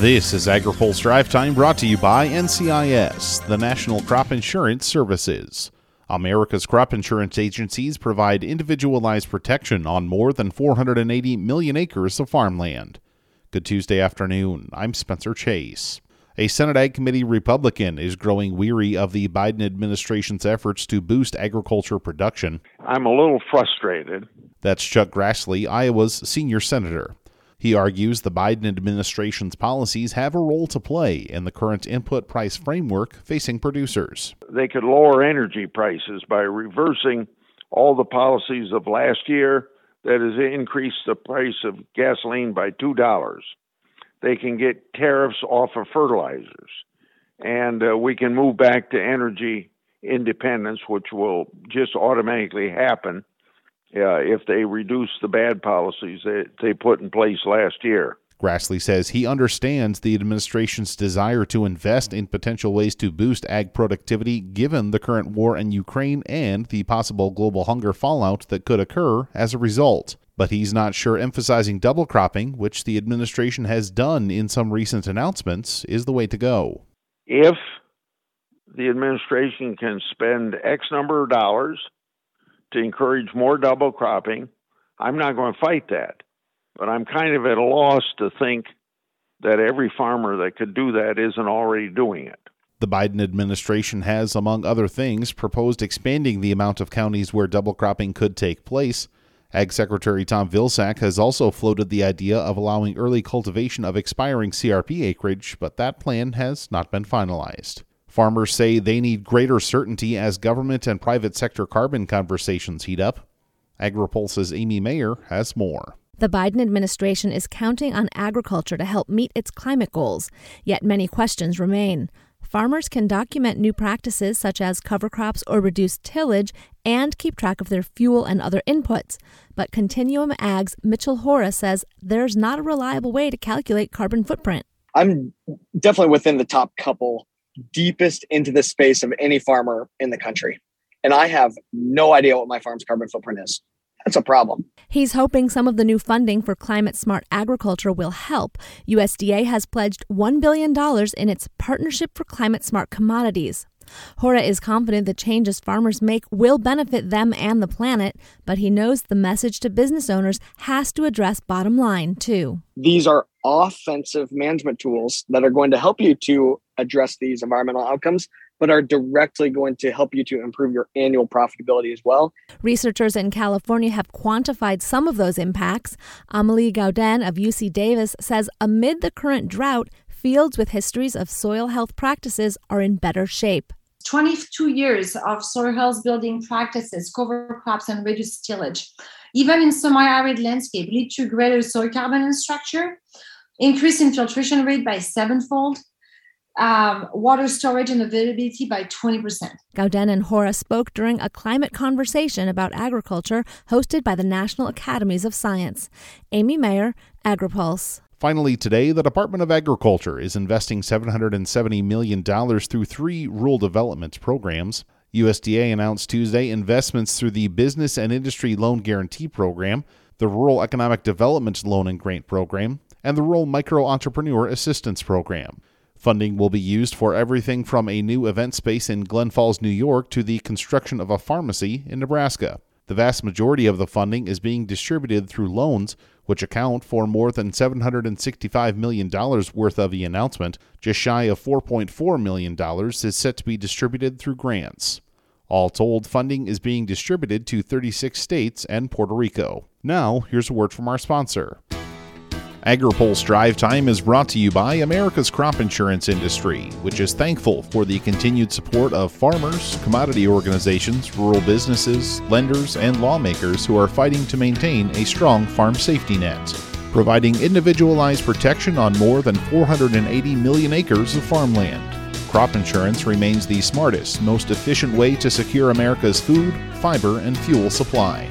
This is AgriPulse Drive Time brought to you by NCIS, the National Crop Insurance Services. America's crop insurance agencies provide individualized protection on more than 480 million acres of farmland. Good Tuesday afternoon. I'm Spencer Chase. A Senate Ag Committee Republican is growing weary of the Biden administration's efforts to boost agriculture production. I'm a little frustrated. That's Chuck Grassley, Iowa's senior senator. He argues the Biden administration's policies have a role to play in the current input price framework facing producers. They could lower energy prices by reversing all the policies of last year that has increased the price of gasoline by $2. They can get tariffs off of fertilizers. And uh, we can move back to energy independence, which will just automatically happen uh, if they reduce the bad policies that they put in place last year. Grassley says he understands the administration's desire to invest in potential ways to boost ag productivity given the current war in Ukraine and the possible global hunger fallout that could occur as a result. But he's not sure emphasizing double cropping, which the administration has done in some recent announcements, is the way to go. If the administration can spend X number of dollars to encourage more double cropping. I'm not going to fight that, but I'm kind of at a loss to think that every farmer that could do that isn't already doing it. The Biden administration has, among other things, proposed expanding the amount of counties where double cropping could take place. Ag Secretary Tom Vilsack has also floated the idea of allowing early cultivation of expiring CRP acreage, but that plan has not been finalized. Farmers say they need greater certainty as government and private sector carbon conversations heat up. AgriPulse's Amy Mayer has more. The Biden administration is counting on agriculture to help meet its climate goals, yet many questions remain. Farmers can document new practices such as cover crops or reduced tillage and keep track of their fuel and other inputs. But Continuum Ag's Mitchell Hora says there's not a reliable way to calculate carbon footprint. I'm definitely within the top couple deepest into the space of any farmer in the country. And I have no idea what my farm's carbon footprint is. That's a problem. He's hoping some of the new funding for climate smart agriculture will help. USDA has pledged $1 billion in its Partnership for Climate Smart Commodities. Hora is confident the changes farmers make will benefit them and the planet, but he knows the message to business owners has to address bottom line too. These are offensive management tools that are going to help you to address these environmental outcomes, but are directly going to help you to improve your annual profitability as well. Researchers in California have quantified some of those impacts. Amelie Gaudin of UC Davis says amid the current drought, fields with histories of soil health practices are in better shape. 22 years of soil health building practices, cover crops, and reduced tillage, even in semi-arid landscape, lead to greater soil carbon and structure, increase infiltration rate by sevenfold, um, water storage and availability by 20%. Gaudin and Hora spoke during a climate conversation about agriculture hosted by the National Academies of Science. Amy Mayer, AgriPulse. Finally, today, the Department of Agriculture is investing $770 million through three rural development programs. USDA announced Tuesday investments through the Business and Industry Loan Guarantee Program, the Rural Economic Development Loan and Grant Program, and the Rural Micro Entrepreneur Assistance Program. Funding will be used for everything from a new event space in Glen Falls, New York, to the construction of a pharmacy in Nebraska. The vast majority of the funding is being distributed through loans, which account for more than $765 million worth of the announcement. Just shy of $4.4 million is set to be distributed through grants. All told, funding is being distributed to 36 states and Puerto Rico. Now, here's a word from our sponsor. AgriPulse Drive Time is brought to you by America's crop insurance industry, which is thankful for the continued support of farmers, commodity organizations, rural businesses, lenders, and lawmakers who are fighting to maintain a strong farm safety net, providing individualized protection on more than 480 million acres of farmland. Crop insurance remains the smartest, most efficient way to secure America's food, fiber, and fuel supply.